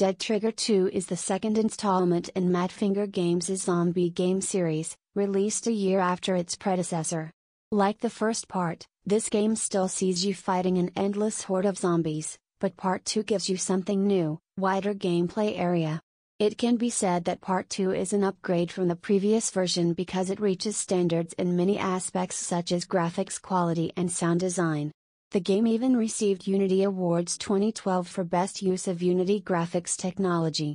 Dead Trigger 2 is the second installment in Madfinger Games' zombie game series, released a year after its predecessor. Like the first part, this game still sees you fighting an endless horde of zombies, but part 2 gives you something new, wider gameplay area. It can be said that Part 2 is an upgrade from the previous version because it reaches standards in many aspects such as graphics quality and sound design. The game even received Unity Awards 2012 for Best Use of Unity Graphics Technology.